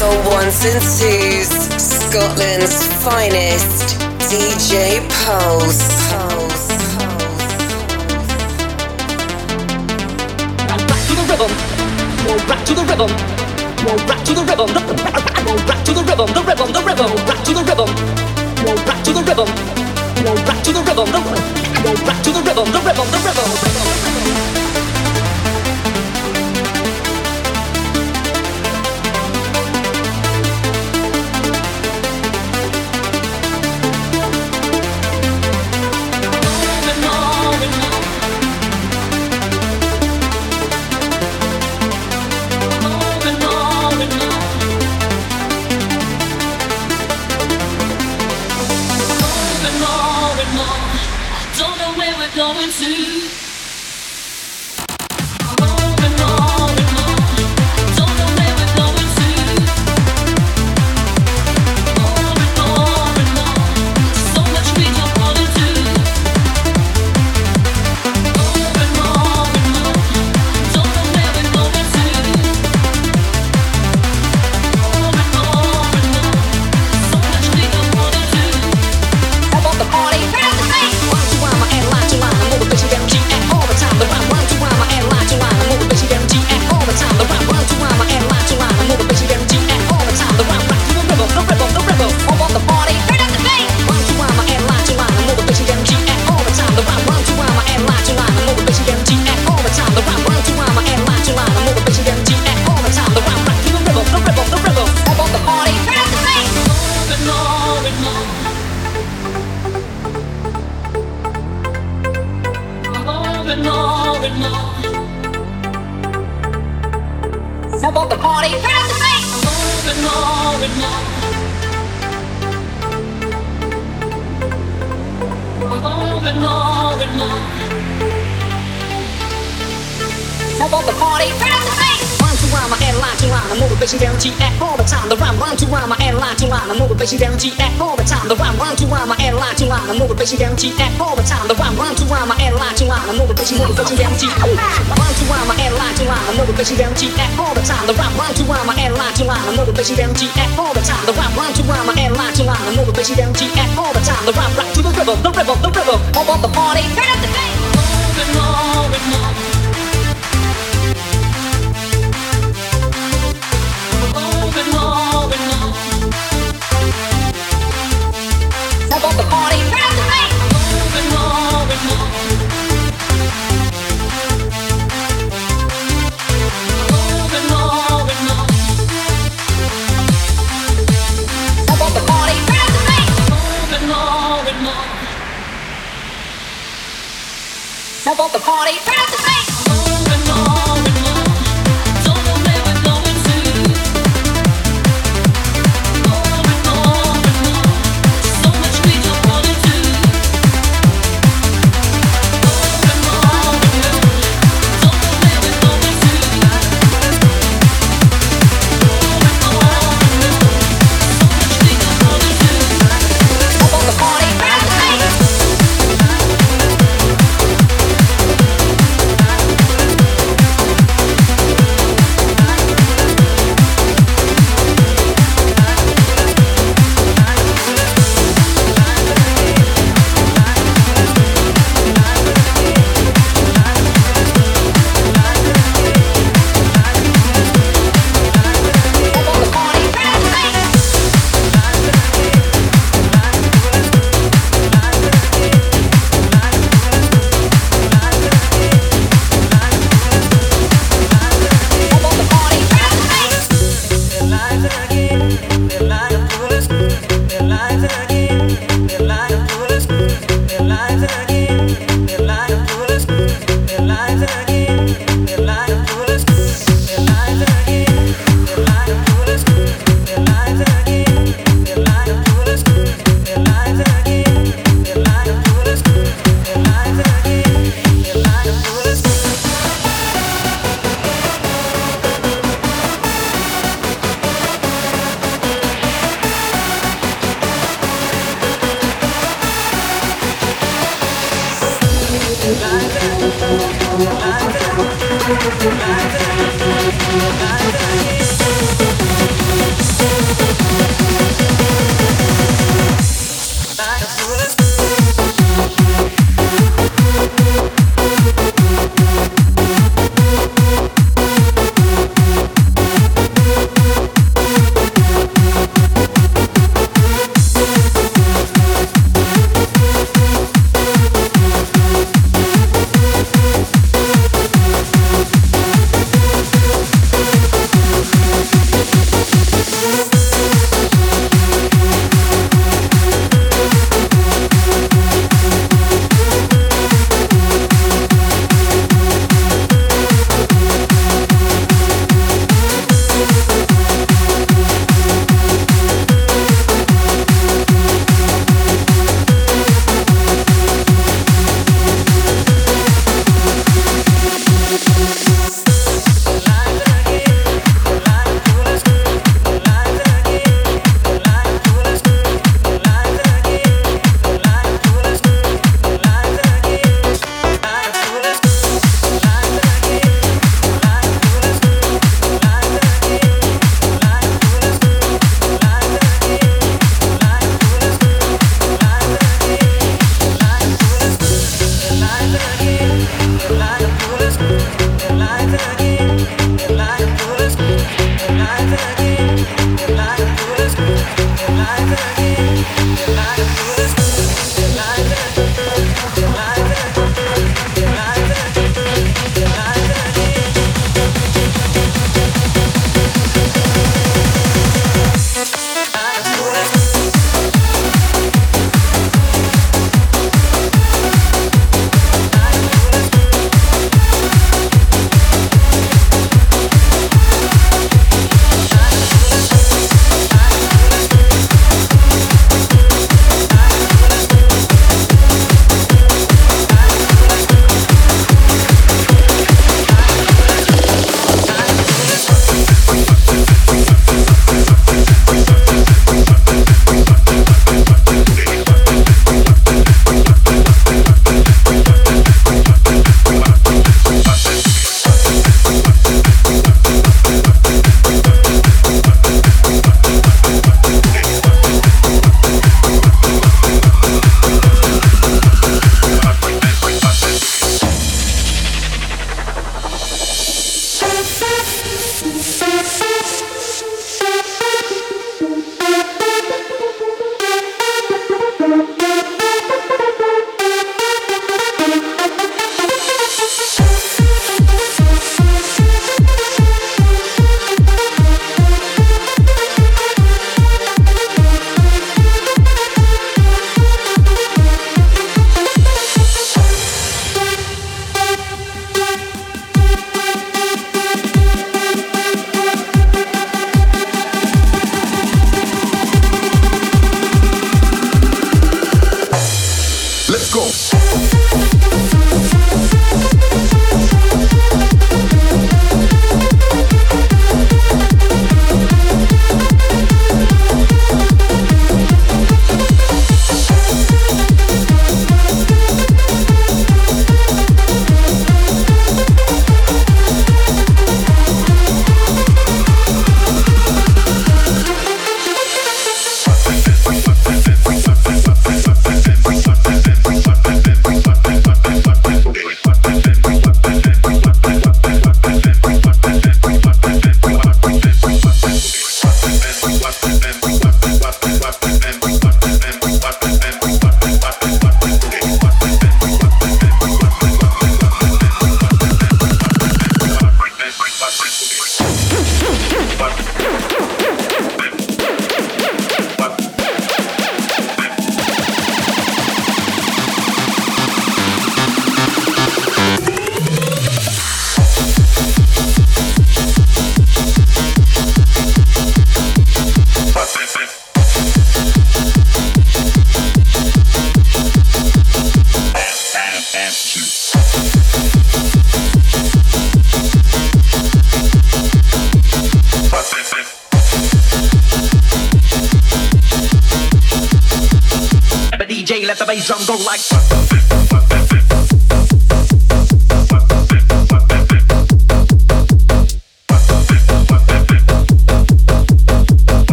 the ones and twos, Scotland's finest, DJ Pulse. Pulse. Back to the rhythm, more back to the rhythm, more back to the rhythm, back to the rhythm, the rhythm, the rhythm, back to the rhythm, more back to the rhythm, more to back to the rhythm, the rhythm, the rhythm, the rhythm. 分 guarantee at all the time. The rhyme, rhyme to rhyme, my airline to line. I'm no. Rhyme rhyme, my airline at all the time. The rhyme, rhyme to rhyme, my airline to line. I'm no at all the time. The rhyme, rhyme to rhyme, my airline to line. I'm no at all the time. The rhyme, rock to the river, the river, the river.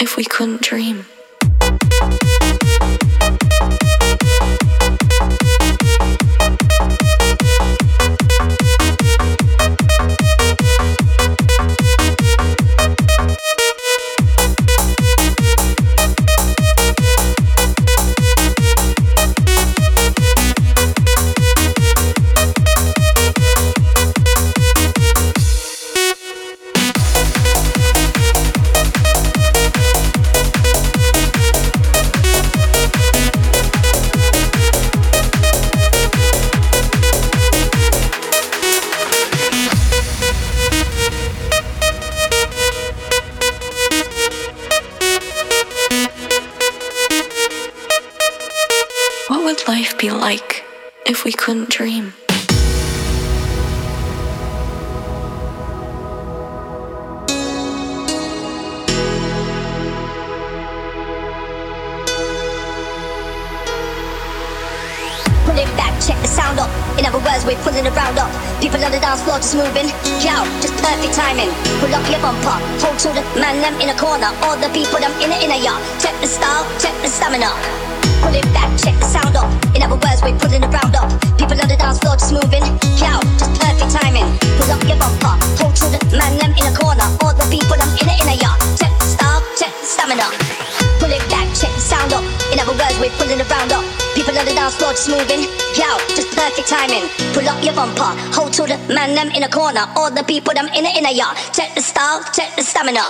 if we couldn't dream? We couldn't dream? Pull it back, check the sound up. In other words, we're pulling around up. People on the dance floor just moving. Yo, just perfect timing. Pull up your bumper. Hold to the man them in a corner. All the people them in the inner yard. Check the style, check the stamina. Pull it back, check the sound up. In other words, we're pulling around up. People on the dance floor just moving. Yo, just perfect timing. Pull up your bumper. Hold to the man them in a corner. All the people in the yard. Check the style, check the stamina. Pull it back, check the sound up. In we're pulling around up. People on the dance floor just moving. Just perfect timing. Pull up your bumper. Hold to the man them in a corner. All the people in the inner yard. Check the style, check the stamina.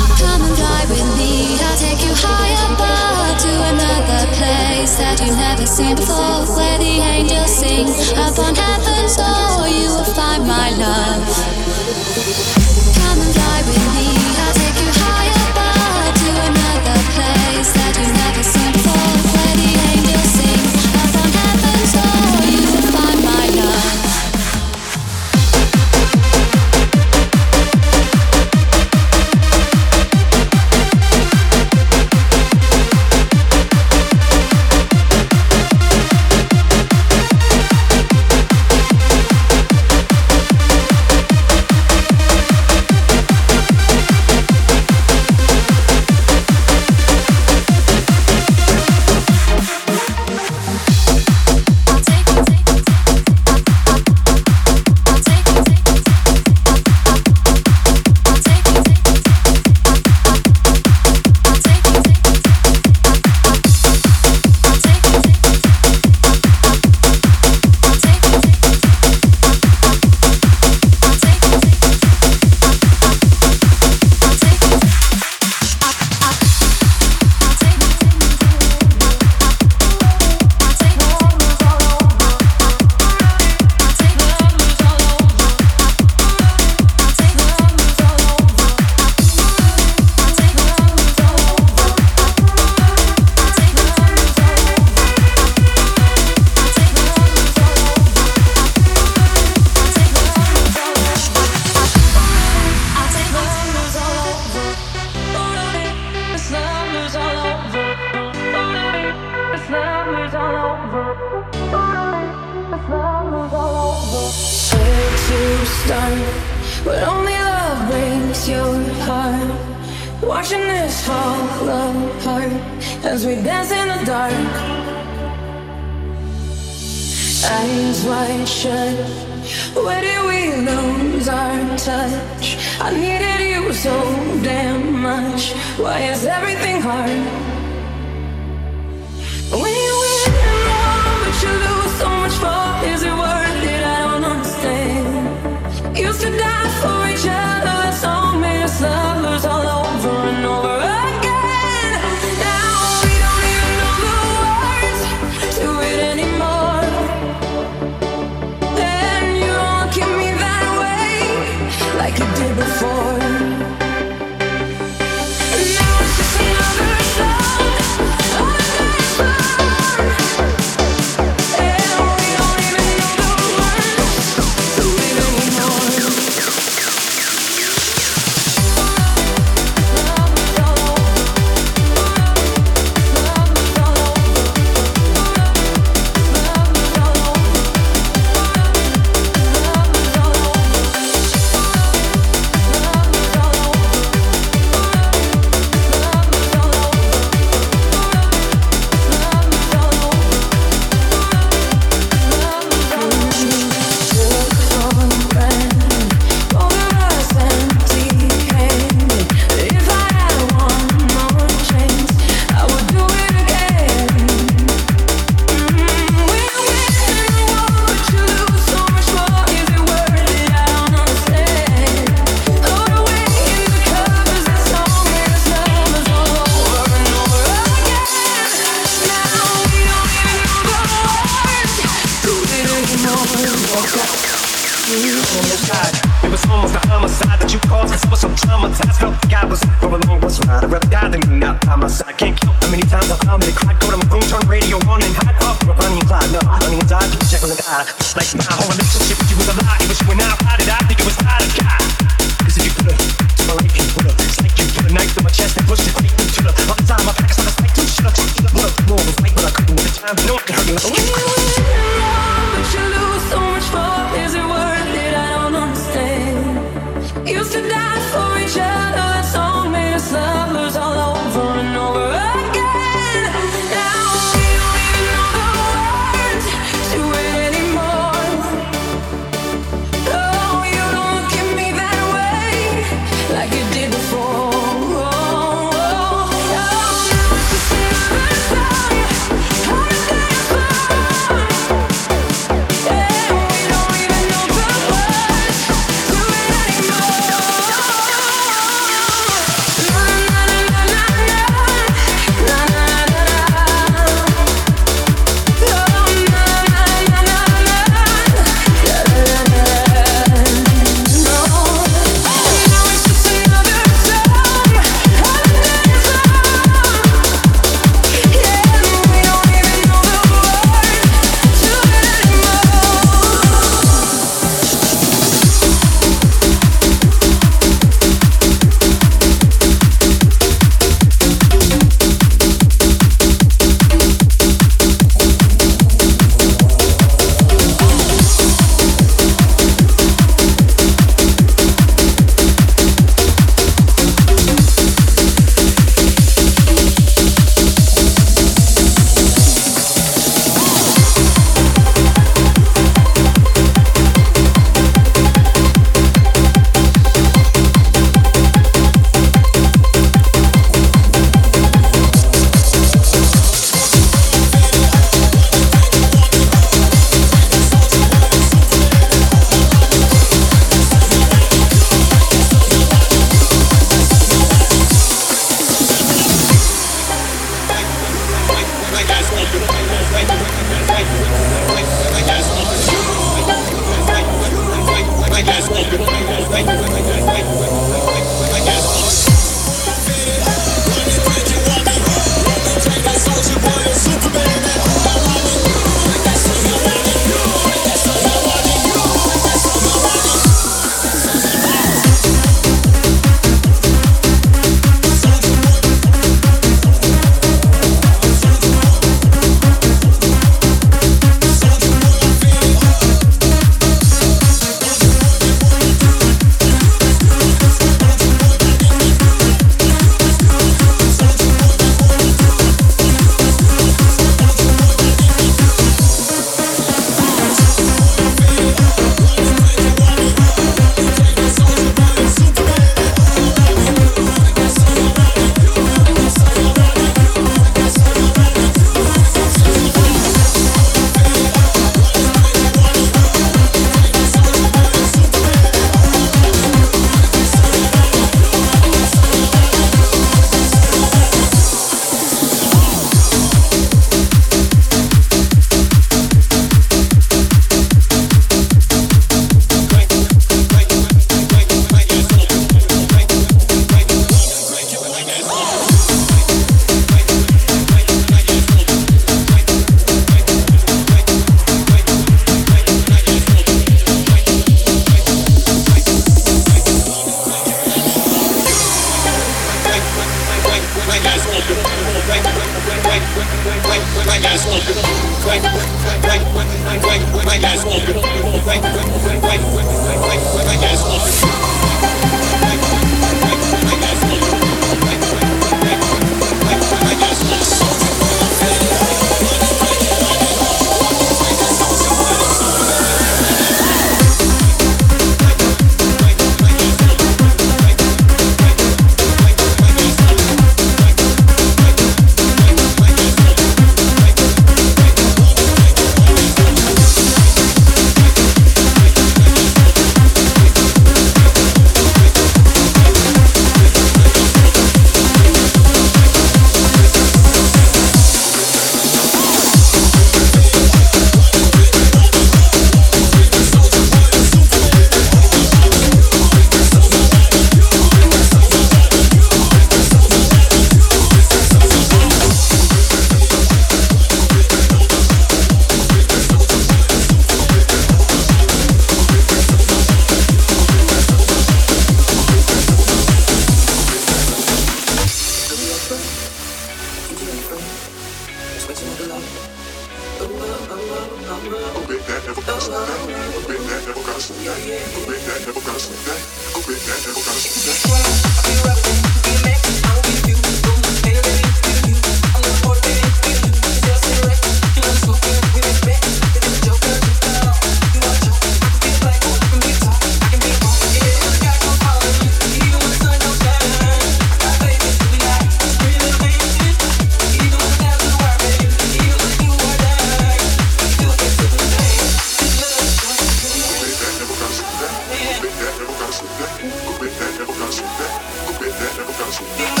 Brasil.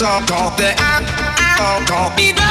talk, talk the app, talk, talk me down.